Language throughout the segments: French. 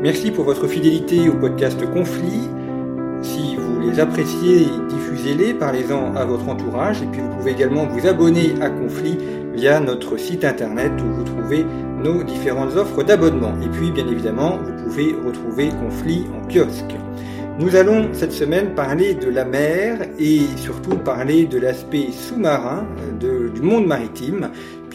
Merci pour votre fidélité au podcast Conflit. Si vous les appréciez, diffusez-les, parlez-en à votre entourage et puis vous pouvez également vous abonner à Conflit via notre site internet où vous trouvez nos différentes offres d'abonnement. Et puis bien évidemment, vous pouvez retrouver Conflit en kiosque. Nous allons cette semaine parler de la mer et surtout parler de l'aspect sous-marin du monde maritime,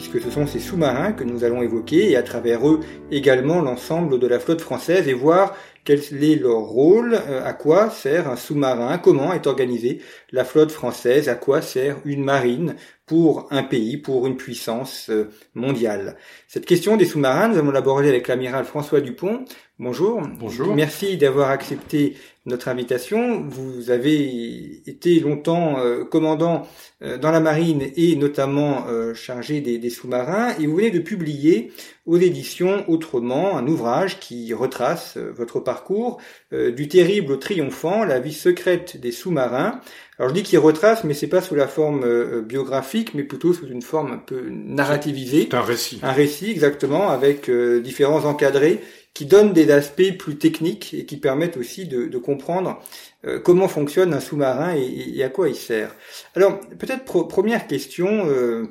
puisque ce sont ces sous-marins que nous allons évoquer et à travers eux également l'ensemble de la flotte française et voir quel est leur rôle, euh, à quoi sert un sous-marin, comment est organisée la flotte française, à quoi sert une marine pour un pays, pour une puissance euh, mondiale? Cette question des sous-marins, nous allons l'aborder avec l'amiral François Dupont. Bonjour. Bonjour. Merci d'avoir accepté notre invitation. Vous avez été longtemps euh, commandant euh, dans la marine et notamment euh, chargé des, des sous-marins et vous venez de publier aux éditions Autrement un ouvrage qui retrace votre parcours du terrible au triomphant, la vie secrète des sous-marins. Alors je dis qu'il retrace, mais c'est pas sous la forme biographique, mais plutôt sous une forme un peu narrativisée. C'est un récit. Un récit, exactement, avec différents encadrés qui donnent des aspects plus techniques et qui permettent aussi de, de comprendre euh, comment fonctionne un sous-marin et, et, à quoi il sert. Alors, peut-être première question, euh,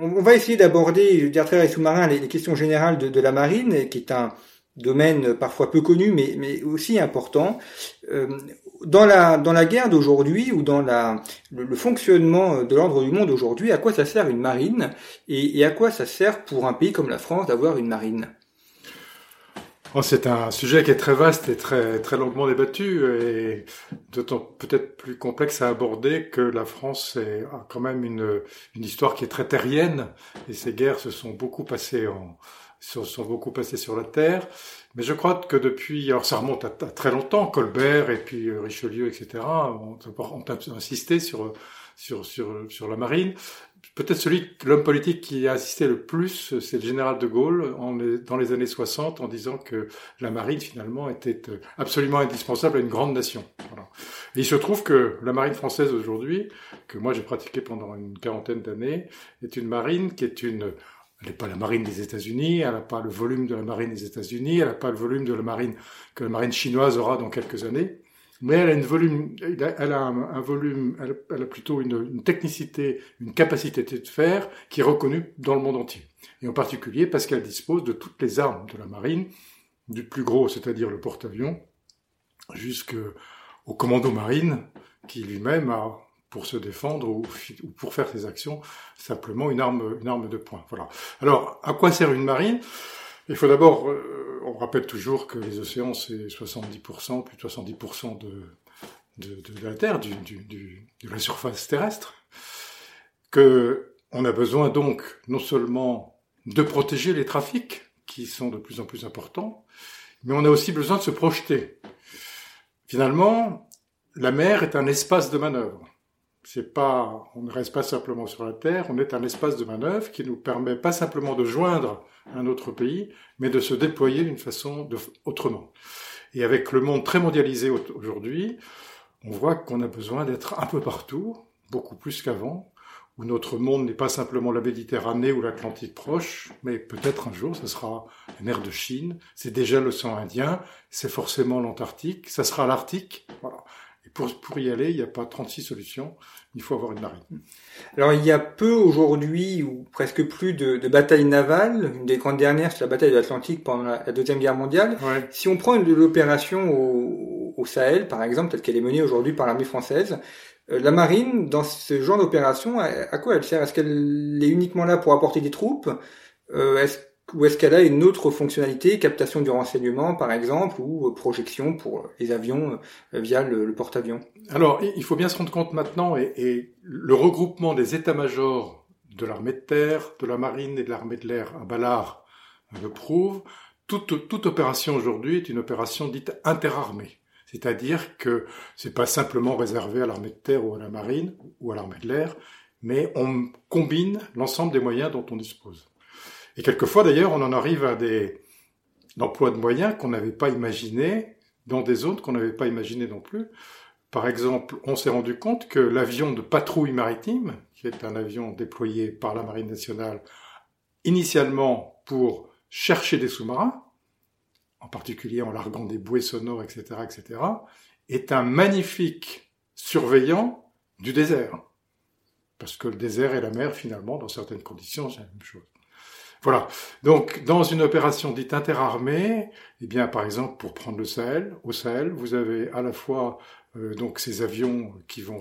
on, va essayer d'aborder, je veux dire, très les sous-marins, les, les, questions générales de, de, la marine, qui est un domaine parfois peu connu, mais, mais aussi important. Euh, dans la, dans la guerre d'aujourd'hui ou dans la, le, fonctionnement de l'ordre du monde aujourd'hui, à quoi ça sert une marine et, à quoi ça sert pour un pays comme la France d'avoir une marine? Oh, c'est un sujet qui est très vaste et très, très longuement débattu et d'autant peut-être plus complexe à aborder que la France a quand même une, une histoire qui est très terrienne et ces guerres se sont beaucoup passées en, se sont beaucoup passées sur la terre. Mais je crois que depuis, alors ça remonte à, très longtemps, Colbert et puis euh, Richelieu, etc., ont, insisté sur, sur, sur, sur la marine. Peut-être celui, l'homme politique qui a assisté le plus, c'est le général de Gaulle dans les années 60 en disant que la marine finalement était euh, absolument indispensable à une grande nation. Il se trouve que la marine française aujourd'hui, que moi j'ai pratiqué pendant une quarantaine d'années, est une marine qui est une elle n'est pas la marine des États-Unis, elle n'a pas le volume de la marine des États-Unis, elle n'a pas le volume de la marine que la marine chinoise aura dans quelques années mais elle a un, volume, elle, a plutôt une, une, technicité, une capacité de faire qui est reconnue dans le monde entier. Et en particulier parce qu'elle dispose de toutes les armes de la marine, du plus gros, c'est-à-dire le porte-avions, jusqu'au commando marine, qui lui-même a, pour se défendre ou, ou, pour faire ses actions, simplement une arme, une arme de poing. Voilà. Alors, à quoi sert une marine? Il faut d'abord, euh, on rappelle toujours que les océans, c'est 70%, plus de 70% de, de, de, la Terre, du, du, du, de la surface terrestre, que on a besoin donc non seulement de protéger les trafics, qui sont de plus en plus importants, mais on a aussi besoin de se projeter. Finalement, la mer est un espace de manœuvre. C'est pas, on ne reste pas simplement sur la Terre, on est un espace de manœuvre qui nous permet pas simplement de joindre un autre pays, mais de se déployer d'une façon autrement. Et avec le monde très mondialisé aujourd'hui, on voit qu'on a besoin d'être un peu partout, beaucoup plus qu'avant, où notre monde n'est pas simplement la Méditerranée ou l'Atlantique proche, mais peut-être un jour, ce sera la mer de Chine, c'est déjà l'océan Indien, c'est forcément l'Antarctique, ça sera l'Arctique, voilà. Pour, pour y aller, il n'y a pas 36 solutions, il faut avoir une marine. Alors il y a peu aujourd'hui, ou presque plus, de, de batailles navales. Une des grandes dernières, c'est la bataille de l'Atlantique pendant la, la, Deuxième Guerre mondiale. Ouais. Si on prend l'opération au, au, Sahel, par exemple, telle qu'elle est menée aujourd'hui par l'armée française, euh, la marine, dans ce genre d'opération, à, à, quoi elle sert? Est-ce qu'elle est uniquement là pour apporter des troupes? Euh, Est-ce ou est-ce qu'elle a une autre fonctionnalité, captation du renseignement par exemple, ou projection pour les avions via le, porte-avions Alors, il faut bien se rendre compte maintenant, et, le regroupement des états-majors de l'armée de terre, de la marine et de l'armée de l'air à Ballard le prouve, toute, toute opération aujourd'hui est une opération dite interarmée. C'est-à-dire que c'est pas simplement réservé à l'armée de terre ou à la marine ou à l'armée de l'air, mais on combine l'ensemble des moyens dont on dispose. Et quelquefois d'ailleurs, on en arrive à des emplois de moyens qu'on n'avait pas imaginés dans des zones qu'on n'avait pas imaginées non plus. Par exemple, on s'est rendu compte que l'avion de patrouille maritime, qui est un avion déployé par la Marine nationale initialement pour chercher des sous-marins, en particulier en larguant des bouées sonores, etc., etc., est un magnifique surveillant du désert. Parce que le désert et la mer, finalement, dans certaines conditions, c'est la même chose. Voilà. Donc, dans une opération dite interarmée, eh bien, par exemple, pour prendre le Sahel, au Sahel, vous avez à la fois euh, donc ces avions qui vont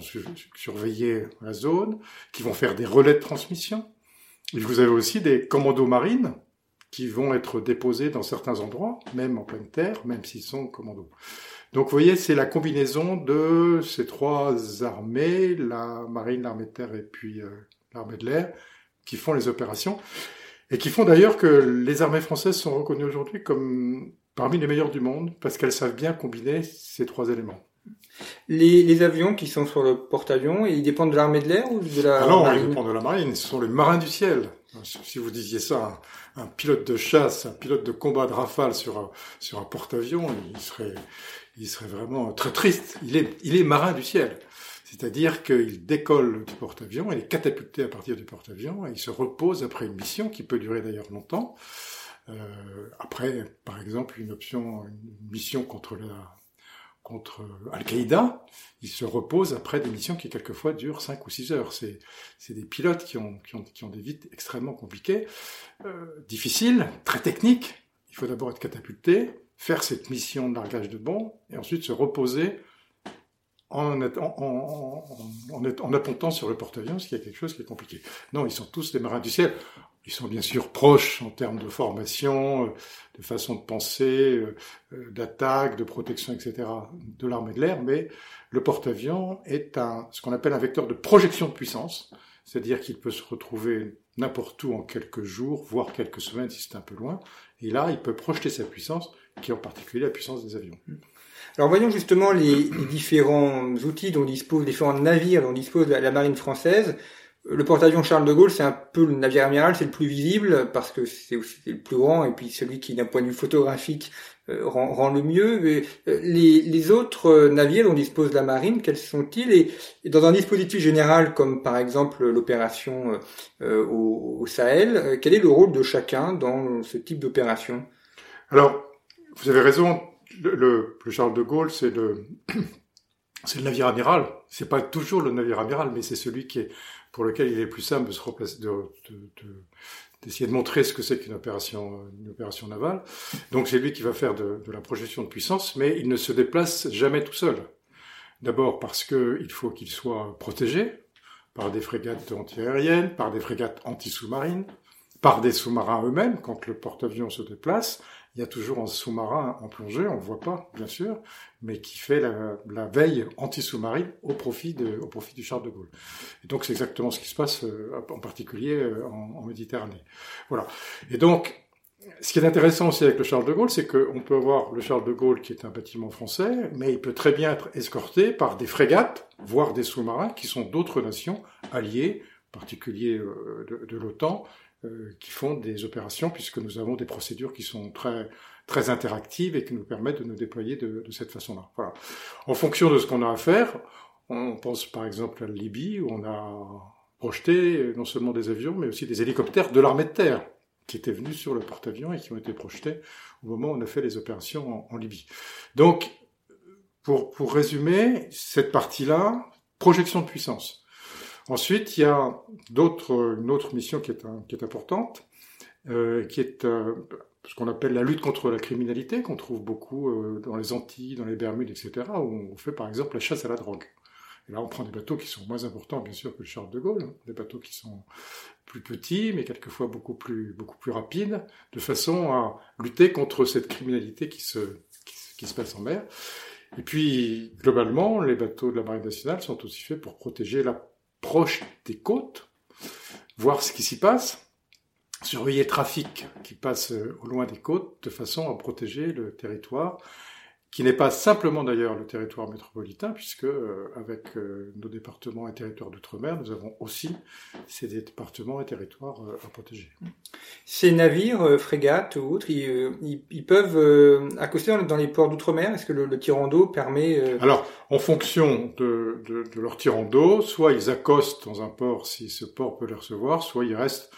surveiller la zone, qui vont faire des relais de transmission. Et vous avez aussi des commandos marines qui vont être déposés dans certains endroits, même en pleine terre, même s'ils sont commandos. Donc vous voyez, c'est la combinaison de ces trois armées, la marine, l'armée de terre et puis euh, l'armée de l'air, qui font les opérations, et qui font d'ailleurs que les armées françaises sont reconnues aujourd'hui comme parmi les meilleures du monde, parce qu'elles savent bien combiner ces trois éléments. Les, avions qui sont sur le porte-avions, ils dépendent de l'armée de l'air ou de la ah non, marine ils dépendent de la marine. Ce sont les marins du ciel. Si vous disiez ça, un, pilote de chasse, un pilote de combat de rafale sur un, sur un porte-avions, il serait, il serait vraiment très triste. Il est, il est marin du ciel. C'est-à-dire qu'il décolle du porte-avions, il est catapulté à partir du porte-avions, il se repose après une mission qui peut durer d'ailleurs longtemps. Euh, après, par exemple, une option, une mission contre Al-Qaïda, il se repose après des missions qui quelquefois durent 5 ou 6 heures. C'est, des pilotes qui ont, des vies extrêmement compliquées, euh, difficiles, très techniques. Il faut d'abord être catapulté, faire cette mission de largage de bond, et ensuite se reposer en, en, en, sur le porte-avions, ce qui est quelque chose qui est compliqué. Non, ils sont tous des marins du ciel. Ils sont bien sûr proches en termes de formation, euh, de façon de penser, euh, euh, d'attaque, de protection, etc. de l'armée de l'air, mais le porte-avions est ce qu'on appelle un vecteur de projection de puissance, c'est-à-dire qu'il peut se retrouver n'importe où en quelques jours, voire quelques semaines si c'est un peu loin, et là, il peut projeter sa puissance, qui est en particulier la puissance des avions. Alors voyons justement les, différents outils dont dispose, les différents navires dont dispose la marine française. Le porte-avions Charles de Gaulle, c'est un peu le navire amiral, c'est le plus visible parce que c'est le plus grand et puis celui qui, d'un point de vue photographique, euh, rend, le mieux. Euh, les, les, autres euh, navires dont dispose la marine, quels sont-ils? Et, dans un dispositif général comme par exemple l'opération au, au, Sahel, quel est le rôle de chacun dans ce type d'opération? Alors, vous avez raison. Le, le, le Charles de Gaulle, c'est le navire amiral. C'est pas toujours le navire amiral, mais c'est celui qui est pour lequel il est plus simple de se de, d'essayer de, montrer ce que c'est qu'une opération, navale. Donc c'est lui qui va faire de, la projection de puissance, mais il ne se déplace jamais tout seul. D'abord parce qu'il faut qu'il soit protégé par des frégates antiaériennes, par des frégates anti-sous-marines, par des sous-marins eux-mêmes quand le porte-avions se déplace, il y a toujours un sous-marin en plongée, on ne voit pas, bien sûr, mais qui fait la, veille anti-sous-marine au profit du Charles de Gaulle. Et donc, c'est exactement ce qui se passe, euh, en particulier euh, en, Méditerranée. Voilà. Et donc, ce qui est intéressant aussi avec le Charles de Gaulle, c'est qu'on peut avoir le Charles de Gaulle qui est un bâtiment français, mais il peut très bien être escorté par des frégates, voire des sous-marins qui sont d'autres nations alliées, en particulier euh, de, l'OTAN, qui font des opérations, puisque nous avons des procédures qui sont très très interactives et qui nous permettent de nous déployer de, cette façon-là. En fonction de ce qu'on a à faire, on pense par exemple à la Libye, où on a projeté non seulement des avions, mais aussi des hélicoptères de l'armée de terre, qui étaient venus sur le porte-avions et qui ont été projetés au moment où on a fait les opérations en, en Libye. Donc, pour, pour résumer, cette partie-là, projection de puissance. Ensuite, il y a une autre mission qui est, importante, euh, qui est euh, ce qu'on appelle la lutte contre la criminalité, qu'on trouve beaucoup euh, dans les Antilles, dans les Bermudes, etc., où on fait par exemple la chasse à la drogue. Et là, on prend des bateaux qui sont moins importants, bien sûr, que le Charles de Gaulle, hein. des bateaux qui sont plus petits, mais quelquefois beaucoup plus, rapides, de façon à lutter contre cette criminalité qui se, passe en mer. Et puis, globalement, les bateaux de la Marine nationale sont aussi faits pour protéger l'approche des côtes, voir ce qui s'y passe, surveiller le trafic qui passe au loin des côtes, de façon à protéger le territoire qui n'est pas simplement d'ailleurs le territoire métropolitain, puisque euh, avec euh, nos départements et territoires d'outre-mer, nous avons aussi ces départements et territoires euh, à protéger. Ces navires, frégates ou autres, ils, peuvent accoster dans les ports d'outre-mer? Est-ce que le, le tirant d'eau permet Alors, en fonction de, de, de leur tirant d'eau, soit ils accostent dans un port si ce port peut les recevoir, soit ils restent,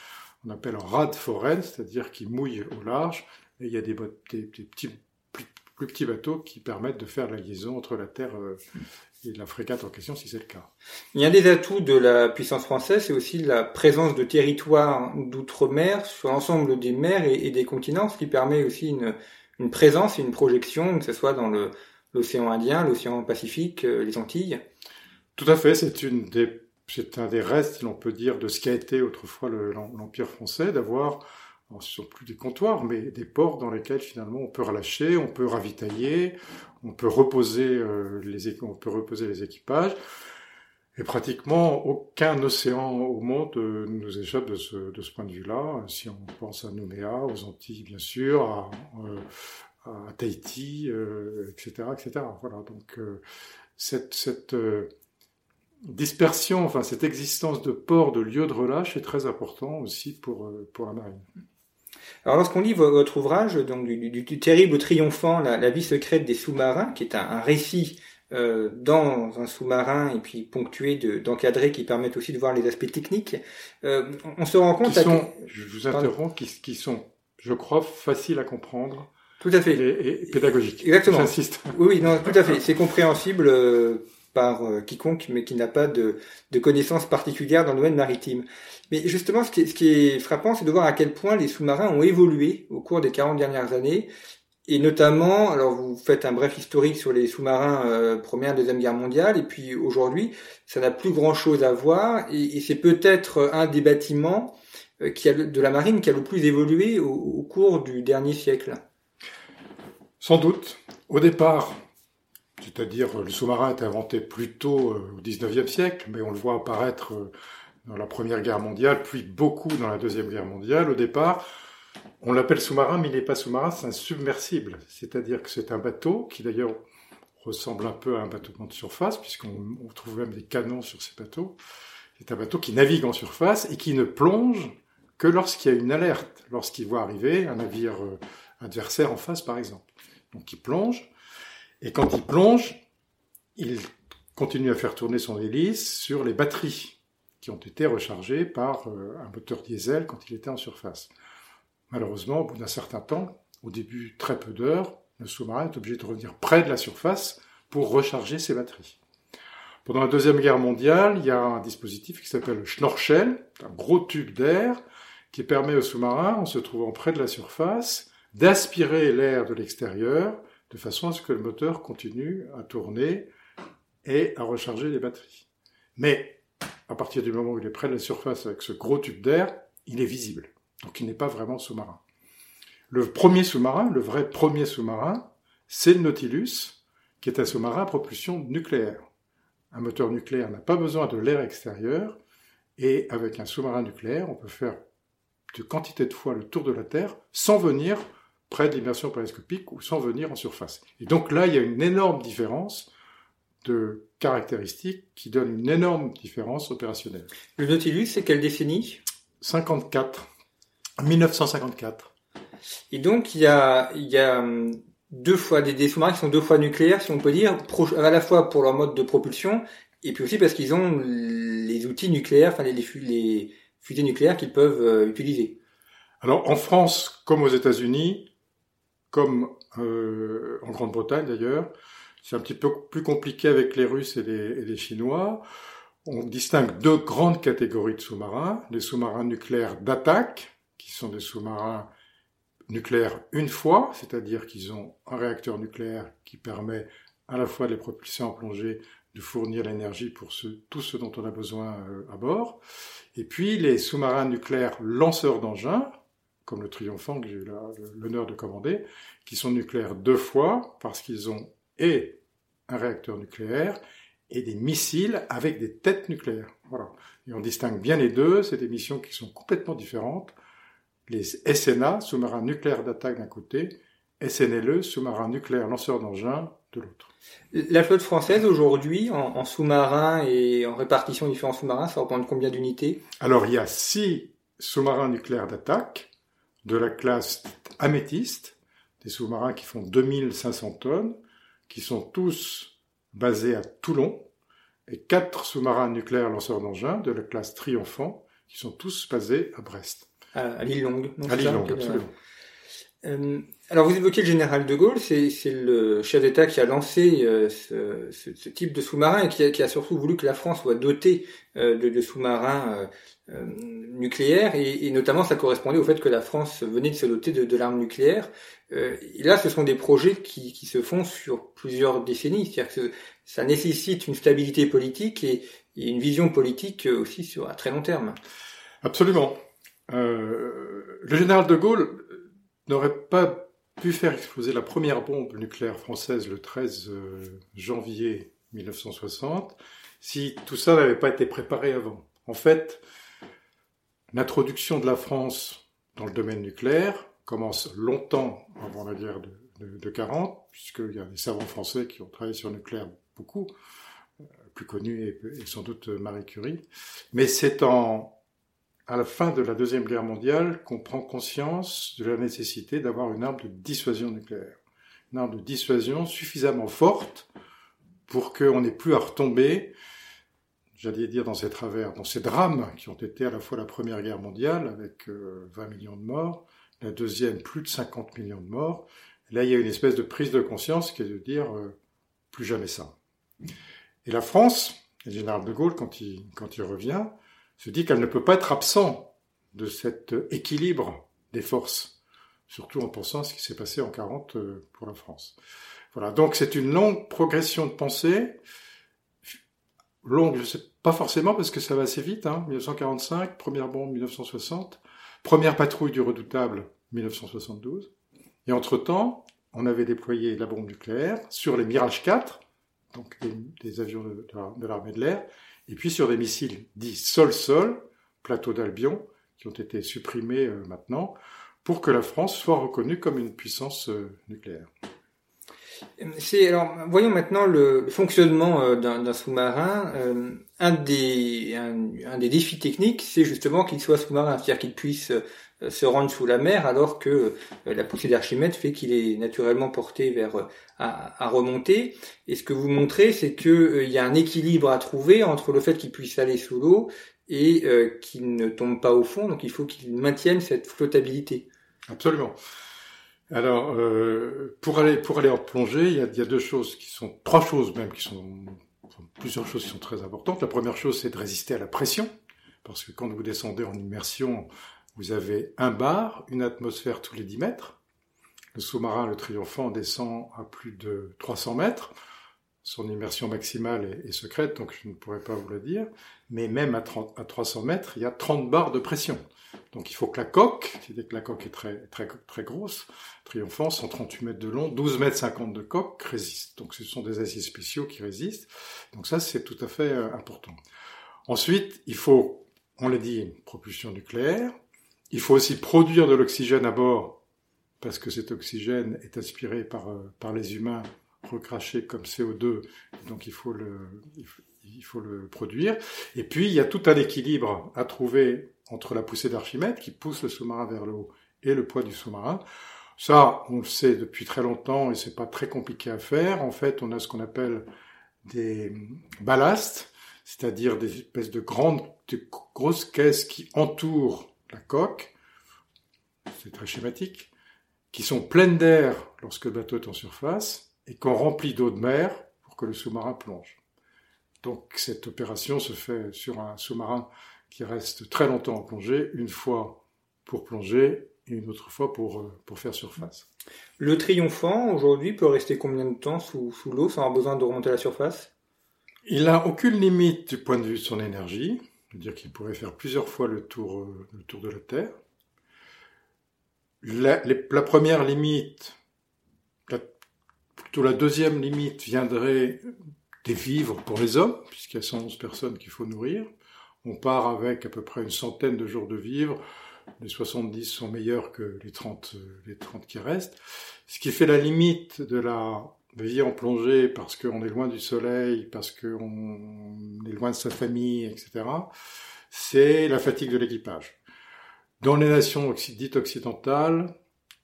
on appelle en rade foraine, c'est-à-dire qu'ils mouillent au large, et il y a des, des, des petits plus petits bateaux qui permettent de faire la liaison entre la Terre euh, et la frégate en question, si c'est le cas. Il y a des atouts de la puissance française, c'est aussi la présence de territoires d'outre-mer sur l'ensemble des mers et, des continents, ce qui permet aussi une, une présence et une projection, que ce soit dans l'océan Indien, l'océan Pacifique, euh, les Antilles. Tout à fait, c'est une des c'est un des restes, si l'on peut dire, de ce qu'a été autrefois l'Empire français, d'avoir ce sont plus des comptoirs, mais des ports dans lesquels finalement on peut relâcher, on peut ravitailler, on peut reposer, euh, les, on peut reposer les équipages. Et pratiquement aucun océan au monde euh, nous échappe de ce, point de vue-là. Si on pense à Nouméa, aux Antilles bien sûr, à, euh, Tahiti, etc., etc. Voilà. Donc cette, dispersion, enfin cette existence de ports, de lieux de relâche est très important aussi pour la marine. Alors lorsqu'on lit votre ouvrage, donc du, terrible triomphant, la, vie secrète des sous-marins, qui est un, récit euh, dans un sous-marin et puis ponctué d'encadrés qui permettent aussi de voir les aspects techniques, euh, on se rend compte... Qui sont, je vous interromps, qui, sont, je crois, faciles à comprendre. Tout à fait. Et, pédagogiques. Exactement. J'insiste. Oui, oui, non, tout à fait. C'est compréhensible euh, par euh, quiconque, mais qui n'a pas de, connaissances particulières dans le domaine maritime. Mais justement, ce qui est, frappant, c'est de voir à quel point les sous-marins ont évolué au cours des 40 dernières années. Et notamment, alors vous faites un bref historique sur les sous-marins euh, Première, Deuxième Guerre mondiale, et puis aujourd'hui, ça n'a plus grand-chose à voir, et, c'est peut-être un des bâtiments euh, qui a, de la marine qui a le plus évolué au cours du dernier siècle. Sans doute. Au départ, c'est-à-dire le sous-marin est inventé plutôt euh, au 19e siècle, mais on le voit apparaître euh, dans la Première Guerre mondiale, puis beaucoup dans la Deuxième Guerre mondiale. Au départ, on l'appelle sous-marin, mais il n'est pas sous-marin, c'est un submersible. C'est-à-dire que c'est un bateau qui d'ailleurs ressemble un peu à un bateau de surface, puisqu'on trouve même des canons sur ces bateaux. C'est un bateau qui navigue en surface et qui ne plonge que lorsqu'il y a une alerte, lorsqu'il voit arriver un navire euh, adversaire en face, par exemple. Donc il plonge, et quand il plonge, il continue à faire tourner son hélice sur les batteries qui ont été rechargés par euh, un moteur diesel quand il était en surface. Malheureusement, au bout d'un certain temps, au début très peu d'heures, le sous-marin est obligé de revenir près de la surface pour recharger ses batteries. Pendant la Deuxième Guerre mondiale, il y a un dispositif qui s'appelle le Schnorchel, un gros tube d'air qui permet au sous-marin, en se trouvant près de la surface, d'aspirer l'air de l'extérieur de façon à ce que le moteur continue à tourner et à recharger les batteries. Mais à partir du moment où il est près de la surface avec ce gros tube d'air, il est visible. Donc il n'est pas vraiment sous-marin. Le premier sous-marin, le vrai premier sous-marin, c'est le Nautilus, qui est un sous-marin à propulsion nucléaire. Un moteur nucléaire n'a pas besoin de l'air extérieur, et avec un sous-marin nucléaire, on peut faire de quantité de fois le tour de la Terre sans venir près de l'immersion périscopique ou sans venir en surface. Et donc là, il y a une énorme différence de caractéristiques qui donnent une énorme différence opérationnelle. Le Nautilus, c'est quelle décennie? 54. 1954. Et donc, il y a, il y a hum, deux fois des, des sous-marins qui sont deux fois nucléaires, si on peut dire, à la fois pour leur mode de propulsion, et puis aussi parce qu'ils ont les outils nucléaires, enfin les, les fusées nucléaires qu'ils peuvent euh, utiliser. Alors, en France, comme aux États-Unis, comme euh, en Grande-Bretagne d'ailleurs, c'est un petit peu plus compliqué avec les Russes et les, Chinois. On distingue deux grandes catégories de sous-marins. Les sous-marins nucléaires d'attaque, qui sont des sous-marins nucléaires une fois, c'est-à-dire qu'ils ont un réacteur nucléaire qui permet à la fois de les propulser en plongée, de fournir l'énergie pour tout ce dont on a besoin à bord. Et puis les sous-marins nucléaires lanceurs d'engins, comme le Triomphant que j'ai eu l'honneur de commander, qui sont nucléaires deux fois parce qu'ils ont et un réacteur nucléaire et des missiles avec des têtes nucléaires. Voilà. Et on distingue bien les deux, c'est des missions qui sont complètement différentes. Les SNA, sous-marins nucléaires d'attaque d'un côté, SNLE, sous-marins nucléaires lanceurs d'engins de l'autre. La flotte française aujourd'hui, en, sous-marins et en répartition différents sous-marins, ça représente combien d'unités? Alors il y a six sous-marins nucléaires d'attaque de la classe améthyste, des sous-marins qui font 2500 tonnes, qui sont tous basés à Toulon, et quatre sous-marins nucléaires lanceurs d'engins de la classe Triomphant, qui sont tous basés à Brest. À, l'île Longue. À l'île Longue, absolument. Euh, alors vous évoquez le général de Gaulle, c'est le chef d'État qui a lancé euh, ce, ce, type de sous-marin et qui a, qui a, surtout voulu que la France soit dotée euh, de, de sous-marins euh, nucléaires et, et, notamment ça correspondait au fait que la France venait de se doter de, de l'arme nucléaire. et là, ce sont des projets qui, qui se font sur plusieurs décennies, c'est-à-dire que ça nécessite une stabilité politique et, et, une vision politique aussi sur à très long terme. Absolument. le général de Gaulle n'aurait pas pu faire exploser la première bombe nucléaire française le 13 euh, janvier 1960 si tout ça n'avait pas été préparé avant. En fait, l'introduction de la France dans le domaine nucléaire commence longtemps avant la guerre de, de, 40, puisqu'il y a des savants français qui ont travaillé sur le nucléaire beaucoup, euh, plus connus et, et sans doute Marie Curie. Mais c'est en à la fin de la Deuxième Guerre mondiale qu'on prend conscience de la nécessité d'avoir une arme de dissuasion nucléaire. Une arme de dissuasion suffisamment forte pour qu'on n'ait plus à retomber, j'allais dire dans ces travers, dans ces drames qui ont été à la fois la Première Guerre mondiale avec 20 euh, millions de morts, la deuxième plus de 50 millions de morts. là, il y a une espèce de prise de conscience qui est de dire euh, plus jamais ça. Et la France, le général de Gaulle, quand il, quand il revient, se dit qu'elle ne peut pas être absent de cet équilibre des forces, surtout en pensant à ce qui s'est passé en 40 euh, pour la France. Voilà, donc c'est une longue progression de pensée, longue, je sais pas forcément parce que ça va assez vite, hein, 1945, première bombe 1960, première patrouille du redoutable 1972, et entre-temps, on avait déployé la bombe nucléaire sur les Mirage 4, donc des, avions de l'armée de l'air, et puis sur des missiles dits sol-sol, plateau d'Albion, qui ont été supprimés euh, maintenant, pour que la France soit reconnue comme une puissance euh, nucléaire. Alors voyons maintenant le fonctionnement euh, d'un sous-marin. un des un, des défis techniques, c'est justement qu'il soit sous-marin, c'est-à-dire qu'il puisse se rendre sous la mer alors que euh, la poussée d'Archimède fait qu'il est naturellement porté vers euh, à, remonter. Et ce que vous montrez, c'est qu'il y a un équilibre à trouver entre le fait qu'il puisse aller sous l'eau et qu'il ne tombe pas au fond. Donc il faut qu'il maintienne cette flottabilité. Absolument. Alors, pour aller pour aller en plongée, il y, a, il y, a, deux choses qui sont trois choses même qui sont plusieurs choses qui sont très importantes. La première chose, c'est de résister à la pression, parce que quand vous descendez en immersion, vous avez un bar, une atmosphère tous les 10 mètres. Le sous-marin, le Triomphant, descend à plus de 300 mètres. Son immersion maximale est, secrète, donc je ne pourrais pas vous le dire. Mais même à, 30, à 300 mètres, il y a 30 bars de pression. Donc il faut que la coque, c'est-à-dire que la coque est très, très, très grosse, Triomphant, 138 mètres de long, 12 mètres 50 de coque, résiste. Donc ce sont des aciers spéciaux qui résistent. Donc ça, c'est tout à fait euh, important. Ensuite, il faut, on l'a dit, une propulsion nucléaire. Il faut aussi produire de l'oxygène à bord, parce que cet oxygène est aspiré par, euh, par les humains, recraché comme CO2, donc il faut, le, il faut le produire. Et puis, il y a tout un équilibre à trouver entre la poussée d'Archimède, qui pousse le sous-marin vers le haut, et le poids du sous-marin. Ça, on le sait depuis très longtemps et c'est pas très compliqué à faire. En fait, on a ce qu'on appelle des ballasts, c'est-à-dire des espèces de grandes, de grosses caisses qui entourent la coque, c'est très schématique, qui sont pleines d'air lorsque le bateau est en surface et qu'on remplit d'eau de mer pour que le sous-marin plonge. Donc cette opération se fait sur un sous-marin qui reste très longtemps en plongée, une fois pour plonger et une autre fois pour, euh, pour faire surface. Le triomphant, aujourd'hui, peut rester combien de temps sous, sous l'eau sans avoir besoin de remonter à la surface? Il n'a aucune limite du point de vue de son énergie, c'est-à-dire qu'il pourrait faire plusieurs fois le tour, euh, le tour de la Terre. La, première limite, plutôt la deuxième limite viendrait des vivres pour les hommes, puisqu'il y a 111 personnes qu'il faut nourrir. On part avec à peu près une centaine de jours de vivres. Les 70 sont meilleurs que les 30, euh, les 30 qui restent. Ce qui fait la limite de la vie en plongée parce qu'on est loin du soleil, parce qu'on est loin de sa famille, etc., c'est la fatigue de l'équipage. Dans les nations dites occidentales,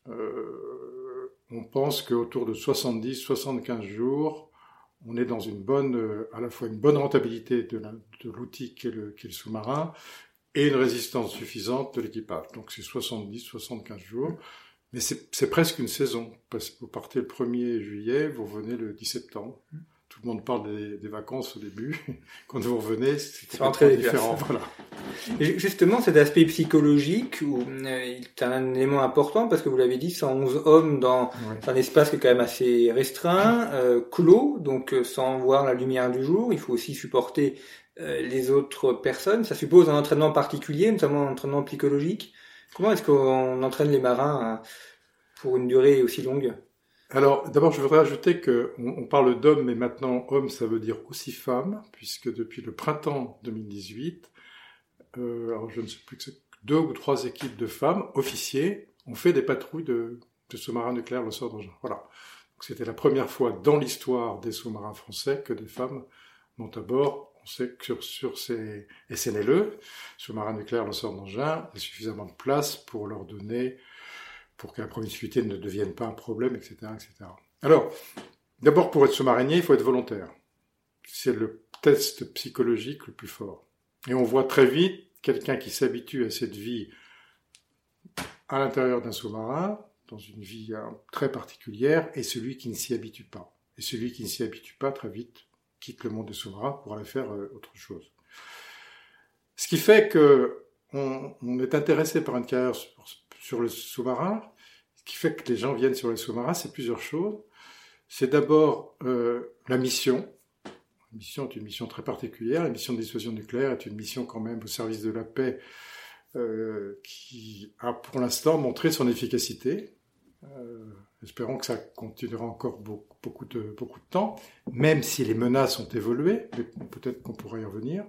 euh, on pense qu'autour de 70-75 jours, on est dans une bonne, euh, à la fois une bonne rentabilité de l'outil qui est le, le sous-marin et une résistance suffisante de l'équipage. Donc c'est 70-75 jours. Mais c'est presque une saison, parce que vous partez le 1er juillet, vous revenez le 10 septembre. Tout le monde parle des, des vacances au début. Quand vous revenez, c'est très différent. Voilà. Et justement, cet aspect psychologique, où, euh, est un élément important, parce que vous l'avez dit, 111 hommes dans un espace qui est quand même assez restreint, euh, clos, donc euh, sans voir la lumière du jour. Il faut aussi supporter les autres personnes. Ça suppose un entraînement particulier, notamment un entraînement psychologique. Comment est-ce qu'on entraîne les marins pour une durée aussi longue? Alors, d'abord, je voudrais ajouter que on, parle d'hommes, mais maintenant, homme, ça veut dire aussi femme, puisque depuis le printemps 2018, euh, je ne sais plus que deux ou trois équipes de femmes, officiers, ont fait des patrouilles de, sous-marins nucléaires lanceurs d'engins. Voilà. C'était la première fois dans l'histoire des sous-marins français que des femmes montent à bord on sait que sur, ces SNLE, sous-marins nucléaires lanceurs d'engins, il y a suffisamment de place pour leur donner, pour que la promiscuité ne devienne pas un problème, etc. etc. Alors, d'abord, pour être sous-marinier, il faut être volontaire. C'est le test psychologique le plus fort. Et on voit très vite quelqu'un qui s'habitue à cette vie à l'intérieur d'un sous-marin, dans une vie hein, très particulière, et celui qui ne s'y habitue pas. Et celui qui ne s'y habitue pas, très vite, quitte le monde des sous-marins pour aller faire euh, autre chose. Ce qui fait que on, est intéressé par une carrière sur, le sous-marin. Ce qui fait que les gens viennent sur les sous-marins, c'est plusieurs choses. C'est d'abord euh, la mission. La mission est une mission très particulière. La mission de dissuasion nucléaire est une mission quand même au service de la paix euh, qui a pour l'instant montré son efficacité. Espérons que ça continuera encore beaucoup, beaucoup, de, beaucoup de temps, même si les menaces ont évolué, mais peut-être qu'on pourra y revenir.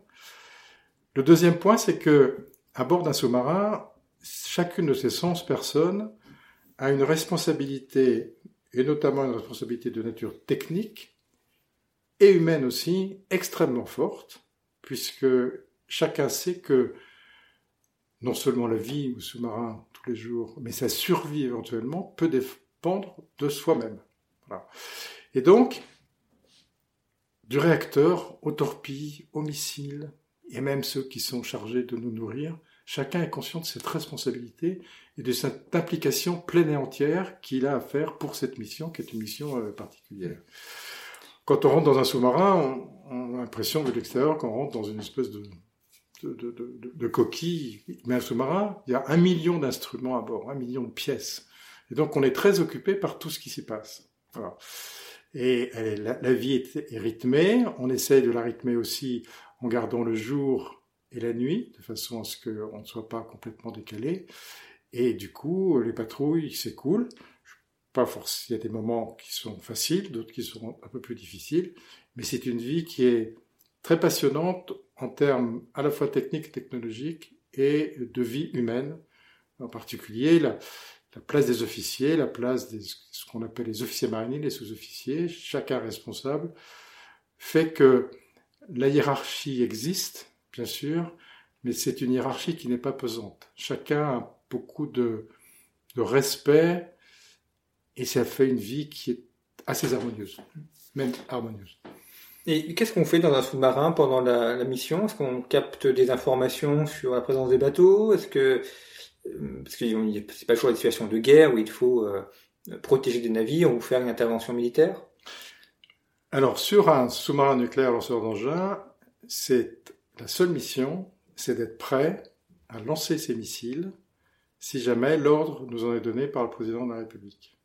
Le deuxième point, c'est que à bord d'un sous-marin, chacune de ces 100 personnes a une responsabilité, et notamment une responsabilité de nature technique et humaine aussi, extrêmement forte, puisque chacun sait que non seulement la vie au sous-marin tous les jours, mais sa survie éventuellement peut, de soi-même. Et donc, du réacteur aux torpilles, aux missiles, et même ceux qui sont chargés de nous nourrir, chacun est conscient de cette responsabilité et de cette implication pleine et entière qu'il a à faire pour cette mission, qui est une mission euh, particulière. Quand on rentre dans un sous-marin, on, a l'impression de l'extérieur qu'on rentre dans une espèce de, de coquille. Mais un sous-marin, il y a un million d'instruments à bord, un million de pièces. Et donc on est très occupé par tout ce qui s'y passe. Et la, vie est, rythmée, on essaye de la rythmer aussi en gardant le jour et la nuit, de façon à ce qu'on ne soit pas complètement décalé. Et du coup, les patrouilles s'écoulent. Pas forcément, il y a des moments qui sont faciles, d'autres qui sont un peu plus difficiles, mais c'est une vie qui est très passionnante en termes à la fois techniques, technologiques et de vie humaine. En particulier, la, la place des officiers, la place de ce qu'on appelle les officiers mariniers, les sous-officiers, chacun responsable, fait que la hiérarchie existe, bien sûr, mais c'est une hiérarchie qui n'est pas pesante. Chacun a beaucoup de, respect et ça fait une vie qui est assez harmonieuse, même harmonieuse. Et qu'est-ce qu'on fait dans un sous-marin pendant la, mission? Est-ce qu'on capte des informations sur la présence des bateaux? Est-ce que euh, parce que c'est pas toujours une situation de guerre où il faut euh, protéger des navires ou faire une intervention militaire? Alors, sur un sous-marin nucléaire lanceur d'engins, c'est la seule mission, c'est d'être prêt à lancer ses missiles si jamais l'ordre nous en est donné par le président de la République.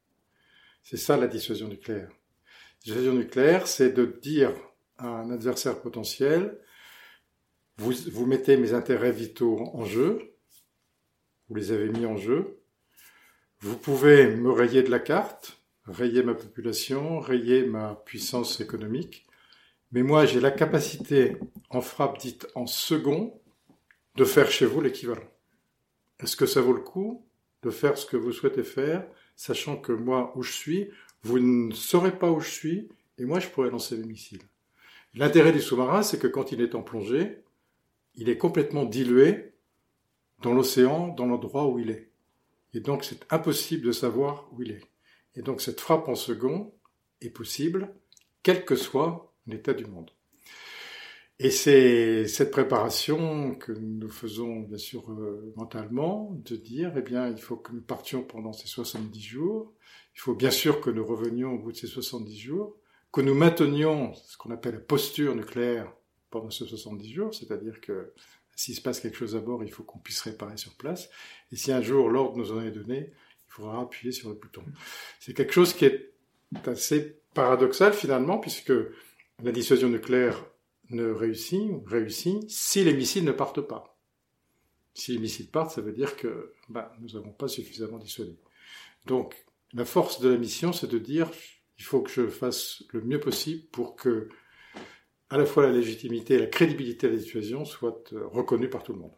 C'est ça la dissuasion nucléaire. La dissuasion nucléaire, c'est de dire un adversaire potentiel, vous, vous mettez mes intérêts vitaux en jeu, vous les avez mis en jeu, vous pouvez me rayer de la carte, rayer ma population, rayer ma puissance économique, mais moi j'ai la capacité, en frappe dite en second, de faire chez vous l'équivalent. Est-ce que ça vaut le coup de faire ce que vous souhaitez faire, sachant que moi, où je suis, vous ne saurez pas où je suis, et moi, je pourrais lancer les missiles? L'intérêt du sous-marin, c'est que quand il est en plongée, il est complètement dilué dans l'océan, dans l'endroit où il est. Et donc, c'est impossible de savoir où il est. Et donc, cette frappe en second est possible, quel que soit l'état du monde. Et c'est cette préparation que nous faisons, bien sûr, euh, mentalement, de dire, eh bien, il faut que nous partions pendant ces 70 jours. Il faut bien sûr que nous revenions au bout de ces 70 jours, que nous maintenions ce qu'on appelle la posture nucléaire pendant ces 70 jours, c'est-à-dire que s'il se passe quelque chose à bord, il faut qu'on puisse réparer sur place. Et si un jour l'ordre nous en est donné, il faudra appuyer sur le bouton. C'est quelque chose qui est assez paradoxal finalement, puisque la dissuasion nucléaire ne réussit réussit si les missiles ne partent pas. Si les missiles partent, ça veut dire que bah, nous n'avons pas suffisamment dissuadé. Donc, la force de la mission, c'est de dire il faut que je fasse le mieux possible pour que à la fois la légitimité et la crédibilité de la dissuasion soient euh, reconnues par tout le monde.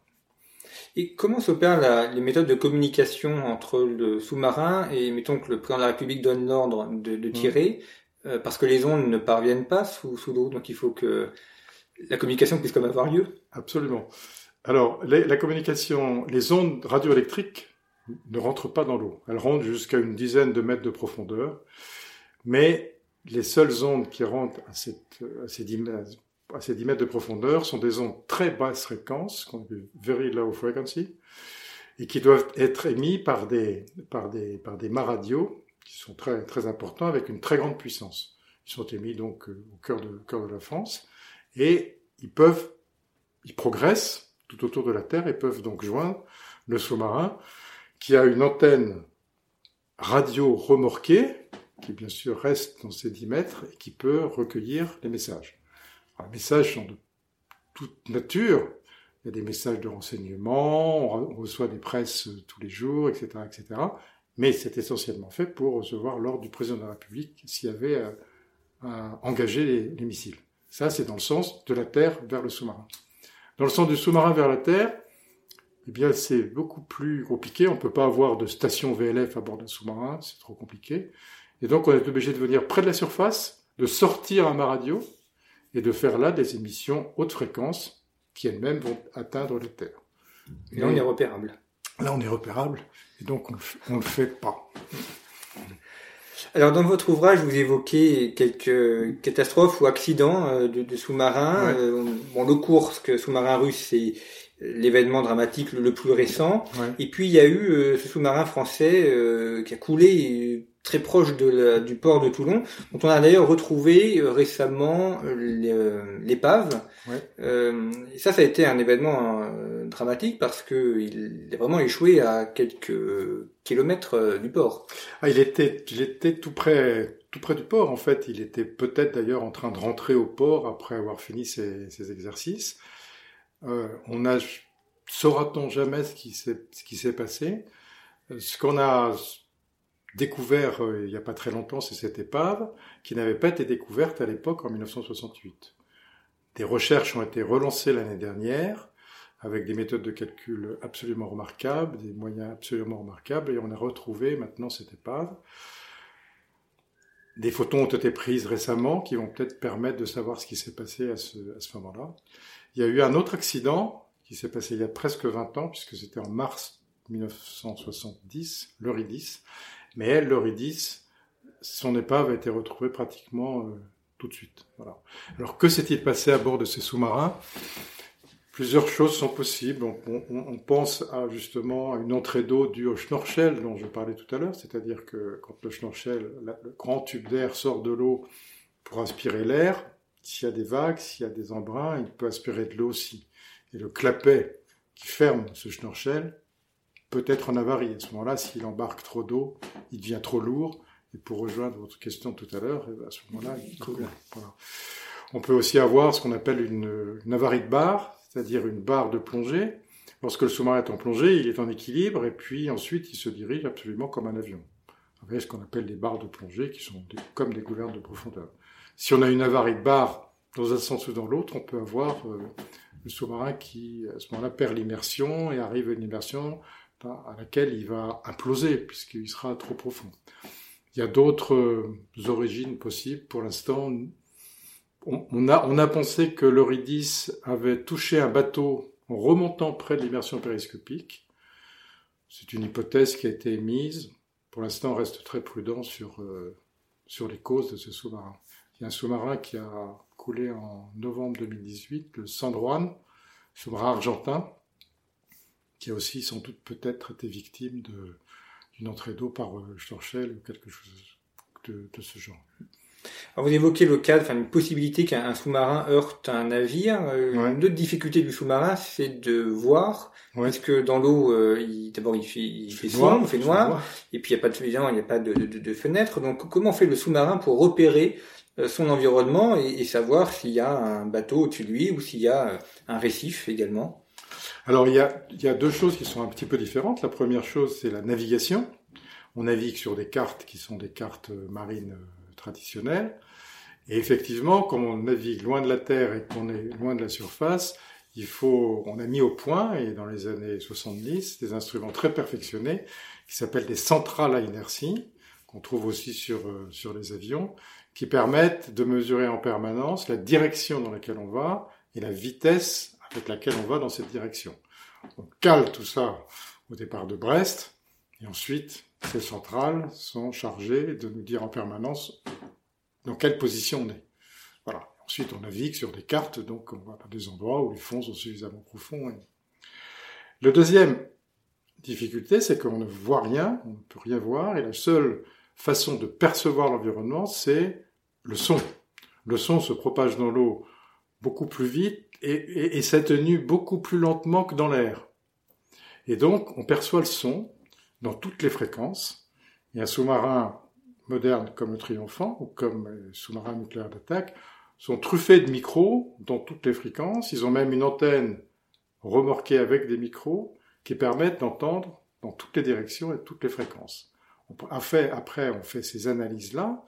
Et comment s'opèrent les méthodes de communication entre le sous-marin et, mettons que le président de la République donne l'ordre de, de, tirer, mmh. euh, parce que les ondes ne parviennent pas sous, sous l'eau, donc il faut que la communication puisse quand même avoir lieu? Absolument. Alors, la communication, les ondes radioélectriques ne rentrent pas dans l'eau. Elles rentrent jusqu'à une dizaine de mètres de profondeur, mais les seules ondes qui rentrent à, ces, 10, à ces 10 mètres de profondeur sont des ondes très basse fréquence, qu'on appelle very low frequency, et qui doivent être émises par des, par des, par des mâts radio qui sont très, très importants avec une très grande puissance. Ils sont émis donc euh, au cœur de, cœur de la France et ils peuvent, ils progressent tout autour de la Terre et peuvent donc joindre le sous-marin qui a une antenne radio remorquée qui bien sûr reste dans ces 10 mètres et qui peut recueillir les messages. les messages sont de toute nature. Il y a des messages de renseignement, on reçoit des presses tous les jours, etc., etc. Mais c'est essentiellement fait pour recevoir l'ordre du président de la République s'il y avait à, engager les missiles. Ça, c'est dans le sens de la Terre vers le sous-marin. Dans le sens du sous-marin vers la Terre, eh bien, c'est beaucoup plus compliqué. On ne peut pas avoir de station VLF à bord d'un sous-marin, c'est trop compliqué. Et donc, on est obligé de venir près de la surface, de sortir un mât radio et de faire là des émissions haute fréquence qui elles-mêmes vont atteindre la Terre. Et là, on est repérable. Là, on est repérable, et donc on ne le fait pas. Alors dans votre ouvrage, vous évoquez quelques catastrophes ou accidents euh, de, sous-marins. Euh, bon, le Kursk, sous-marin russe, c'est l'événement dramatique le, plus récent. Et puis il y a eu euh, ce sous-marin français qui a coulé très proche de du port de Toulon, dont on a d'ailleurs retrouvé euh, récemment euh, l'épave. Ouais. Euh, ça, ça a été un événement dramatique parce que il a vraiment échoué à quelques kilomètres du port. Ah, il était, il était tout près, tout près du port en fait. Il était peut-être d'ailleurs en train de rentrer au port après avoir fini ses, ses exercices. on a saura-t-on jamais ce qui s'est, ce qui s'est passé? Ce qu'on a découvert euh, il n'y a pas très longtemps, c'est cette épave qui n'avait pas été découverte à l'époque en 1968. Des recherches ont été relancées l'année dernière avec des méthodes de calcul absolument remarquables, des moyens absolument remarquables, et on a retrouvé maintenant cette épave. Des photos ont été prises récemment qui vont peut-être permettre de savoir ce qui s'est passé à ce, à ce moment-là. Il y a eu un autre accident qui s'est passé il y a presque 20 ans, puisque c'était en mars 1970, l'Eurydice, mais elle, l'Eurydice, son épave a été retrouvée pratiquement euh, tout de suite. Alors que s'est-il passé à bord de ces sous-marins? Plusieurs choses sont possibles. On, pense à justement à une entrée d'eau due au schnorchel dont je parlais tout à l'heure, c'est-à-dire que quand le schnorchel, le grand tube d'air sort de l'eau pour aspirer l'air, s'il y a des vagues, s'il y a des embruns, il peut aspirer de l'eau aussi. Et le clapet qui ferme ce schnorchel peut-être en avarie. À ce moment-là, s'il embarque trop d'eau, il devient trop lourd. Et pour rejoindre votre question tout à l'heure, eh ben, à ce moment-là, il coule. Voilà. On peut aussi avoir ce qu'on appelle une, une avarie de barre, c'est-à-dire une barre de plongée. Lorsque le sous-marin est en plongée, il est en équilibre et puis ensuite il se dirige absolument comme un avion. Avec ce qu'on appelle les barres de plongée qui sont comme des gouvernes de profondeur. Si on a une avarie de barre dans un sens ou dans l'autre, on peut avoir euh, le sous-marin qui, à ce moment-là, perd l'immersion et arrive à une immersion à laquelle il va imploser puisqu'il sera trop profond. Il y a d'autres euh, origines possibles. Pour l'instant, on, a, pensé que l'Eurydice avait touché un bateau en remontant près de l'immersion périscopique. C'est une hypothèse qui a été émise. Pour l'instant, on reste très prudent sur, euh, sur les causes de ce sous-marin. Il y a un sous-marin qui a coulé en novembre 2018, le San Juan, sous-marin argentin, qui a aussi sans doute peut-être été victime d'une entrée d'eau par euh, Storchel ou quelque chose de, ce genre. Alors vous évoquez le cas, enfin une possibilité qu'un sous-marin heurte un navire. Euh, une autre difficulté du sous-marin, c'est de voir, parce que dans l'eau, euh, d'abord il fait, il fait sombre, il fait noir, et puis il n'y a pas de il n'y a pas de, de, de, fenêtre. Donc comment fait le sous-marin pour repérer euh, son environnement et, savoir s'il y a un bateau au-dessus de lui ou s'il y a un récif également? Alors il y, a, deux choses qui sont un petit peu différentes. La première chose, c'est la navigation. On navigue sur des cartes qui sont des cartes euh, marines traditionnelles. Et effectivement, comme on navigue loin de la Terre et qu'on est loin de la surface, il faut, on a mis au point, et dans les années 70, des instruments très perfectionnés qui s'appellent des centrales à inertie, qu'on trouve aussi sur, sur les avions, qui permettent de mesurer en permanence la direction dans laquelle on va et la vitesse avec laquelle on va dans cette direction. On cale tout ça au départ de Brest, et ensuite, ces centrales sont chargées de nous dire en permanence dans quelle position on est. Voilà. Ensuite, on navigue sur des cartes, donc on va à des endroits où les fonds sont suffisamment profonds. Le deuxième difficulté, c'est qu'on ne voit rien, on ne peut rien voir, et la seule façon de percevoir l'environnement, c'est le son. Le son se propage dans l'eau beaucoup plus vite et, et, s'atténue beaucoup plus lentement que dans l'air. Et donc, on perçoit le son dans toutes les fréquences. Et un sous-marin moderne comme le Triomphant ou comme les sous-marins nucléaires d'attaque sont truffés de micros dans toutes les fréquences. Ils ont même une antenne remorquée avec des micros qui permettent d'entendre dans toutes les directions et toutes les fréquences après, on fait ces analyses-là,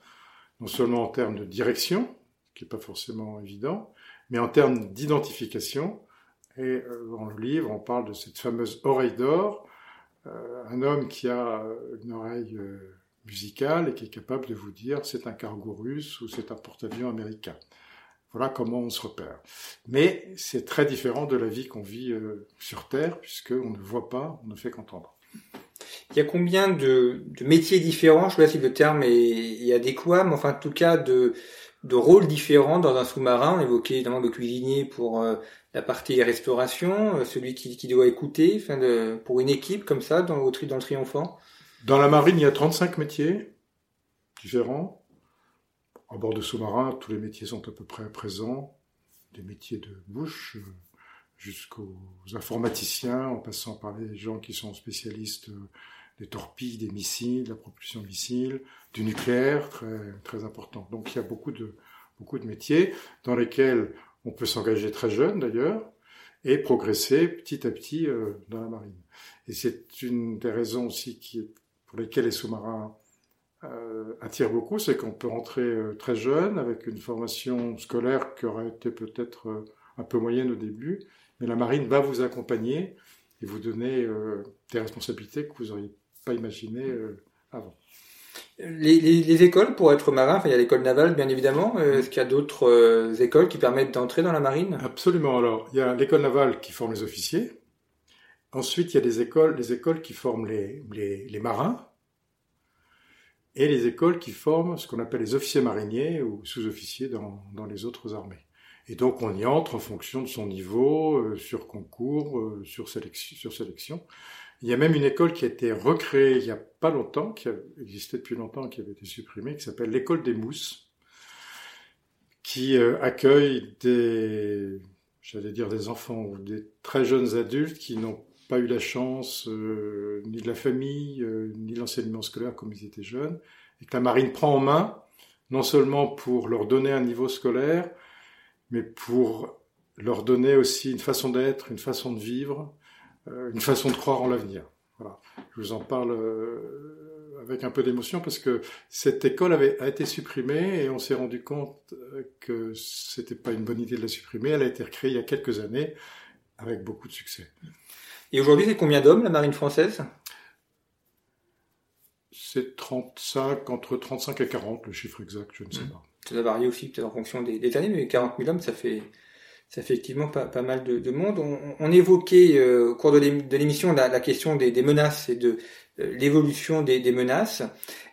non seulement en termes de direction, qui n'est pas forcément évident, mais en termes d'identification. Et euh, dans le livre, on parle de cette fameuse oreille d'or, euh, un homme qui a une oreille euh, musicale et qui est capable de vous dire c'est un cargo russe ou c'est un porte-avions américain. Voilà comment on se repère. Mais c'est très différent de la vie qu'on vit sur Terre, puisqu'on ne voit pas, on ne fait qu'entendre. Il y a combien de, métiers différents, je sais pas si le terme est, adéquat, mais enfin en tout cas de, rôles différents dans un sous-marin. On évoquait évidemment le cuisinier pour euh, la partie restauration, euh, celui qui, doit écouter, enfin pour une équipe comme ça dans, dans le Triomphant. Dans la marine, il y a 35 métiers différents. À bord de sous-marin, tous les métiers sont à peu près présents. Des métiers de bouche, euh, jusqu'aux informaticiens, en passant par les gens qui sont spécialistes des torpilles, des missiles, de la propulsion de missiles, du nucléaire, très, très important. Donc il y a beaucoup de, beaucoup de métiers dans lesquels on peut s'engager très jeune d'ailleurs et progresser petit à petit euh, dans la marine. Et c'est une des raisons aussi qui, pour lesquelles les sous-marins euh, attirent beaucoup, c'est qu'on peut rentrer euh, très jeune avec une formation scolaire qui aurait été peut-être un peu moyenne au début, mais la marine va vous accompagner et vous donner euh, des responsabilités que vous n'auriez pas imaginées euh, avant. Les, écoles pour être marin, il y a l'école navale bien évidemment. Euh, est-ce qu'il y a d'autres écoles qui permettent d'entrer dans la marine? Absolument. Alors, il y a l'école navale qui forme les officiers. Ensuite, il y a des écoles, les écoles qui forment les, les marins et les écoles qui forment ce qu'on appelle les officiers mariniers ou sous-officiers dans, dans les autres armées. Et donc on y entre en fonction de son niveau, euh, sur concours, euh, sur, sélection, sur sélection. Il y a même une école qui a été recréée il y a pas longtemps, qui a existé depuis longtemps, qui avait été supprimée, qui s'appelle l'école des mousses, qui euh, accueille des, j'allais dire des enfants ou des très jeunes adultes qui n'ont pas eu la chance ni de la famille, ni de l'enseignement scolaire comme ils étaient jeunes, et que la marine prend en main, non seulement pour leur donner un niveau scolaire, mais pour leur donner aussi une façon d'être, une façon de vivre, euh, une façon de croire en l'avenir. Voilà. Je vous en parle euh, avec un peu d'émotion parce que cette école avait, a été supprimée et on s'est rendu compte euh, que c'était pas une bonne idée de la supprimer. Elle a été recréée il y a quelques années avec beaucoup de succès. Et aujourd'hui, c'est combien d'hommes la marine française? C'est 35, entre 35 et 40, le chiffre exact, je ne sais mmh. pas. Ça varie aussi peut-être en fonction des, des, années, mais 40 000 hommes, ça fait, fait effectivement pas, mal de, de monde. On, on évoquait euh, au cours de l'émission la, question des, menaces et de euh, l'évolution des, menaces.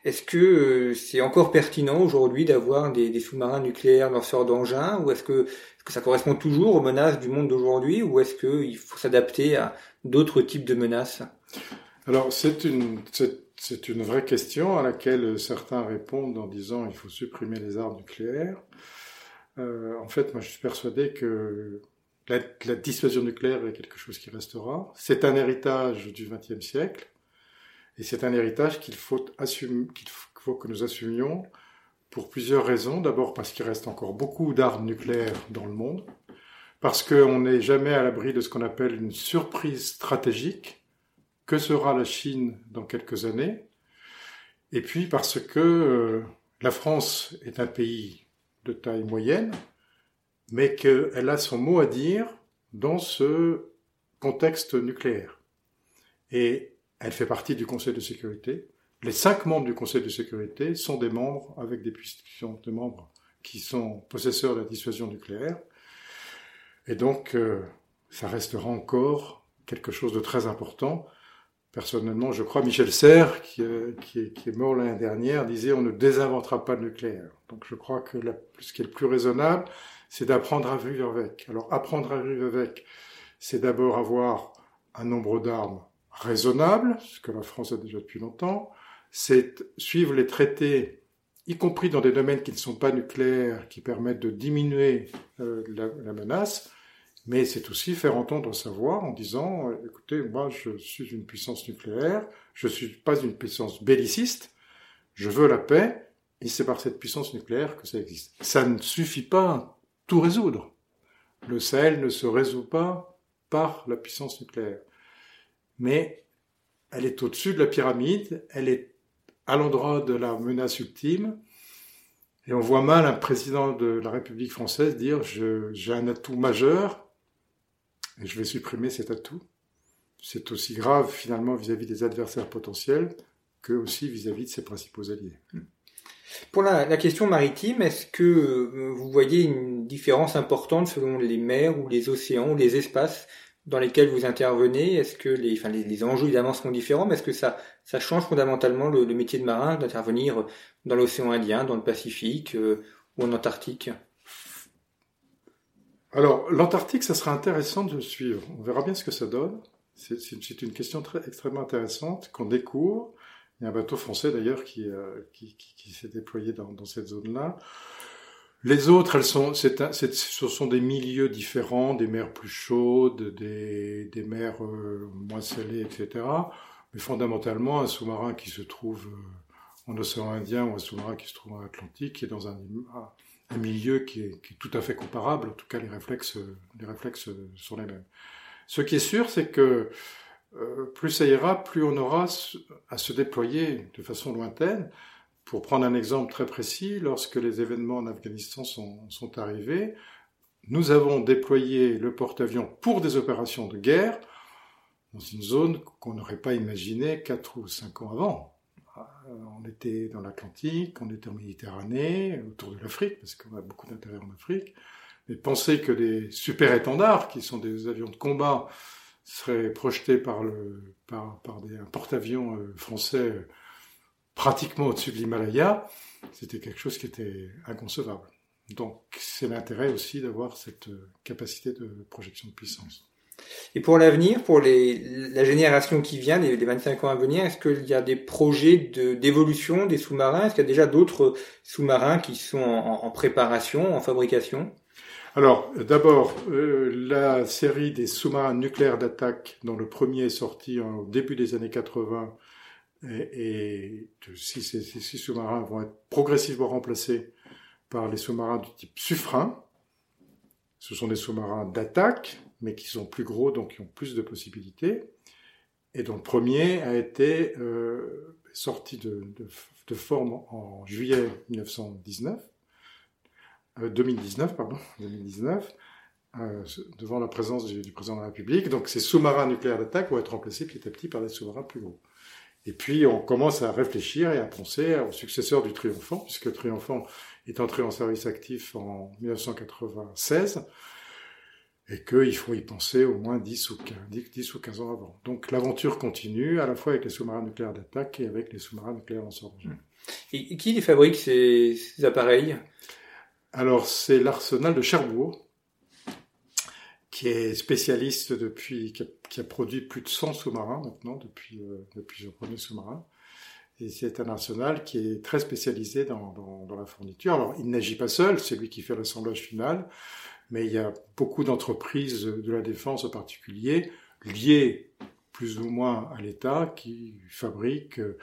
Est-ce que euh, c'est encore pertinent aujourd'hui d'avoir des, sous-marins nucléaires lanceurs d'engins ou est-ce que, que, ça correspond toujours aux menaces du monde d'aujourd'hui ou est-ce qu'il faut s'adapter à d'autres types de menaces? Alors c'est une, c'est une vraie question à laquelle certains répondent en disant il faut supprimer les armes nucléaires. Euh, en fait, moi, je suis persuadé que la, dissuasion nucléaire est quelque chose qui restera. C'est un héritage du XXe siècle, et c'est un héritage qu'il faut, faut que nous assumions pour plusieurs raisons. D'abord parce qu'il reste encore beaucoup d'armes nucléaires dans le monde, parce qu'on n'est jamais à l'abri de ce qu'on appelle une surprise stratégique. Que sera la Chine dans quelques années? Et puis parce que euh, la France est un pays de taille moyenne, mais qu'elle a son mot à dire dans ce contexte nucléaire. Et elle fait partie du Conseil de sécurité. Les cinq membres du Conseil de sécurité sont des membres avec des puissions de membres qui sont possesseurs de la dissuasion nucléaire. Et donc, euh, ça restera encore quelque chose de très important. Personnellement, je crois, Michel Serres, qui, euh, qui, est, mort l'année dernière, disait on ne désinventera pas le nucléaire. Donc je crois que ce qui est le plus raisonnable, c'est d'apprendre à vivre avec. Alors apprendre à vivre avec, c'est d'abord avoir un nombre d'armes raisonnable, ce que la France a déjà depuis longtemps, c'est suivre les traités, y compris dans des domaines qui ne sont pas nucléaires, qui permettent de diminuer euh, la menace, mais c'est aussi faire entendre sa voix en disant, euh, écoutez, moi je suis une puissance nucléaire, je ne suis pas une puissance belliciste, je veux la paix, et c'est par cette puissance nucléaire que ça existe. Ça ne suffit pas à tout résoudre. Le Sahel ne se résout pas par la puissance nucléaire. Mais elle est au-dessus de la pyramide, elle est à l'endroit de la menace ultime, et on voit mal un président de la République française dire j'ai un atout majeur, et je vais supprimer cet atout. C'est aussi grave finalement vis-à-vis des adversaires potentiels que aussi vis-à-vis de ses principaux alliés. Pour la, question maritime, est-ce que euh, vous voyez une différence importante selon les mers ou les océans ou les espaces dans lesquels vous intervenez? Est-ce que les, les, enjeux évidemment seront différents, mais est-ce que ça, ça change fondamentalement le, métier de marin d'intervenir dans l'océan Indien, dans le Pacifique euh, ou en Antarctique? Alors, l'Antarctique, ça sera intéressant de suivre. On verra bien ce que ça donne. C'est une question très, extrêmement intéressante qu'on découvre. Il y a un bateau français d'ailleurs qui, euh, s'est déployé dans, cette zone-là. Les autres, elles sont, ce sont des milieux différents, des mers plus chaudes, des, des mers euh, moins salées, etc. Mais fondamentalement, un sous-marin qui se trouve euh, en océan Indien ou un sous-marin qui se trouve en Atlantique est dans un, un milieu qui est, tout à fait comparable. En tout cas, les réflexes, sont les mêmes. Ce qui est sûr, c'est que euh, plus ça ira, plus on aura à se déployer de façon lointaine. Pour prendre un exemple très précis, lorsque les événements en Afghanistan sont, sont arrivés, nous avons déployé le porte-avions pour des opérations de guerre dans une zone qu'on n'aurait pas imaginée quatre ou cinq ans avant. Euh, on était dans l'Atlantique, on était en Méditerranée, autour de l'Afrique, parce qu'on a beaucoup d'intérêt en Afrique. Mais penser que des super étendards, qui sont des avions de combat, seraient projetés par, des, un porte-avions euh, français euh, pratiquement au-dessus de l'Himalaya, c'était quelque chose qui était inconcevable. Donc c'est l'intérêt aussi d'avoir cette capacité de projection de puissance. Et pour l'avenir, pour la génération qui vient, les, les 25 ans à venir, est-ce qu'il y a des projets d'évolution des sous-marins? Est-ce qu'il y a déjà d'autres sous-marins qui sont en, en, préparation, en fabrication? Alors, d'abord, euh, la série des sous-marins nucléaires d'attaque, dont le premier est sorti au début des années 80, et, et ces sous-marins vont être progressivement remplacés par les sous-marins du type Suffren, Ce sont des sous-marins d'attaque, mais qui sont plus gros, donc qui ont plus de possibilités. Et dont le premier a été euh, sorti de, forme en juillet 1919, 2019, pardon, 2019, euh, devant la présence du, du, président de la République. Donc ces sous-marins nucléaires d'attaque vont être remplacés petit à petit par des sous-marins plus gros. Et puis on commence à réfléchir et à penser au successeur du Triomphant, puisque Triomphant est entré en service actif en 1996 et qu'il faut y penser au moins 10 ou, 15, 10 ou 15 ans avant. Donc l'aventure continue à la fois avec les sous-marins nucléaires d'attaque et avec les sous-marins nucléaires lanceurs d'engins. Et qui les fabrique ces, ces appareils? Alors c'est l'arsenal de Cherbourg, qui est spécialiste depuis, qui a, qui a, produit plus de 100 sous-marins maintenant depuis, euh, depuis le premier sous-marin. Et c'est un arsenal qui est très spécialisé dans, dans, dans la fourniture. Alors, il n'agit pas seul, c'est lui qui fait l'assemblage final, mais il y a beaucoup d'entreprises de la défense en particulier, liées plus ou moins à l'État, qui fabriquent euh,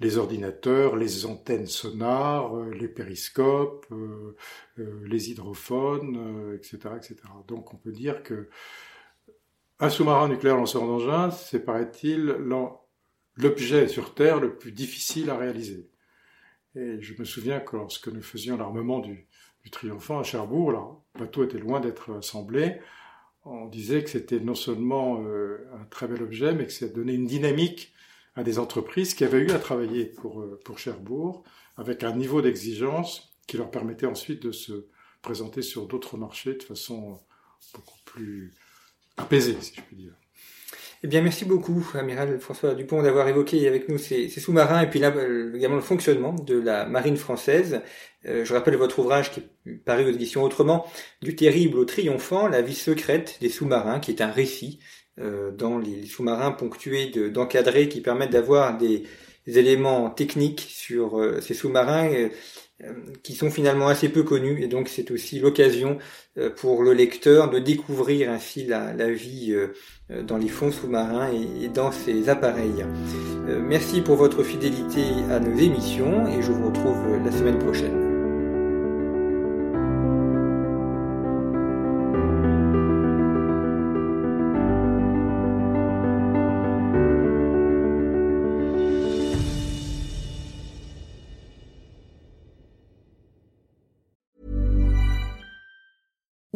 les ordinateurs, les antennes sonars, euh, les périscopes, euh, les hydrophones, etc., etc. Donc on peut dire que un sous-marin nucléaire lanceur d'engins, c'est paraît-il l'objet sur Terre le plus difficile à réaliser. Et je me souviens que lorsque nous faisions l'armement du, du Triomphant à Cherbourg, le bateau était loin d'être assemblé, on disait que c'était non seulement euh, un très bel objet, mais que ça donnait une dynamique à des entreprises qui avaient eu à travailler pour, euh, pour Cherbourg, avec un niveau d'exigence qui leur permettait ensuite de se présenter sur d'autres marchés de façon beaucoup plus apaisée, si je puis dire. Eh bien, merci beaucoup, amiral François Dupont, d'avoir évoqué avec nous ces, sous-marins et puis là, euh, également le fonctionnement de la marine française. Euh, je rappelle votre ouvrage qui est paru aux éditions Autrement, Du terrible au triomphant, la vie secrète des sous-marins, qui est un récit euh, dans les sous-marins ponctués d'encadrés qui permettent d'avoir des, éléments techniques sur ces sous-marins qui sont finalement assez peu connus et donc c'est aussi l'occasion euh, pour le lecteur de découvrir ainsi la, vie euh, dans les fonds sous-marins et, dans ces appareils. Merci pour votre fidélité à nos émissions et je vous retrouve la semaine prochaine.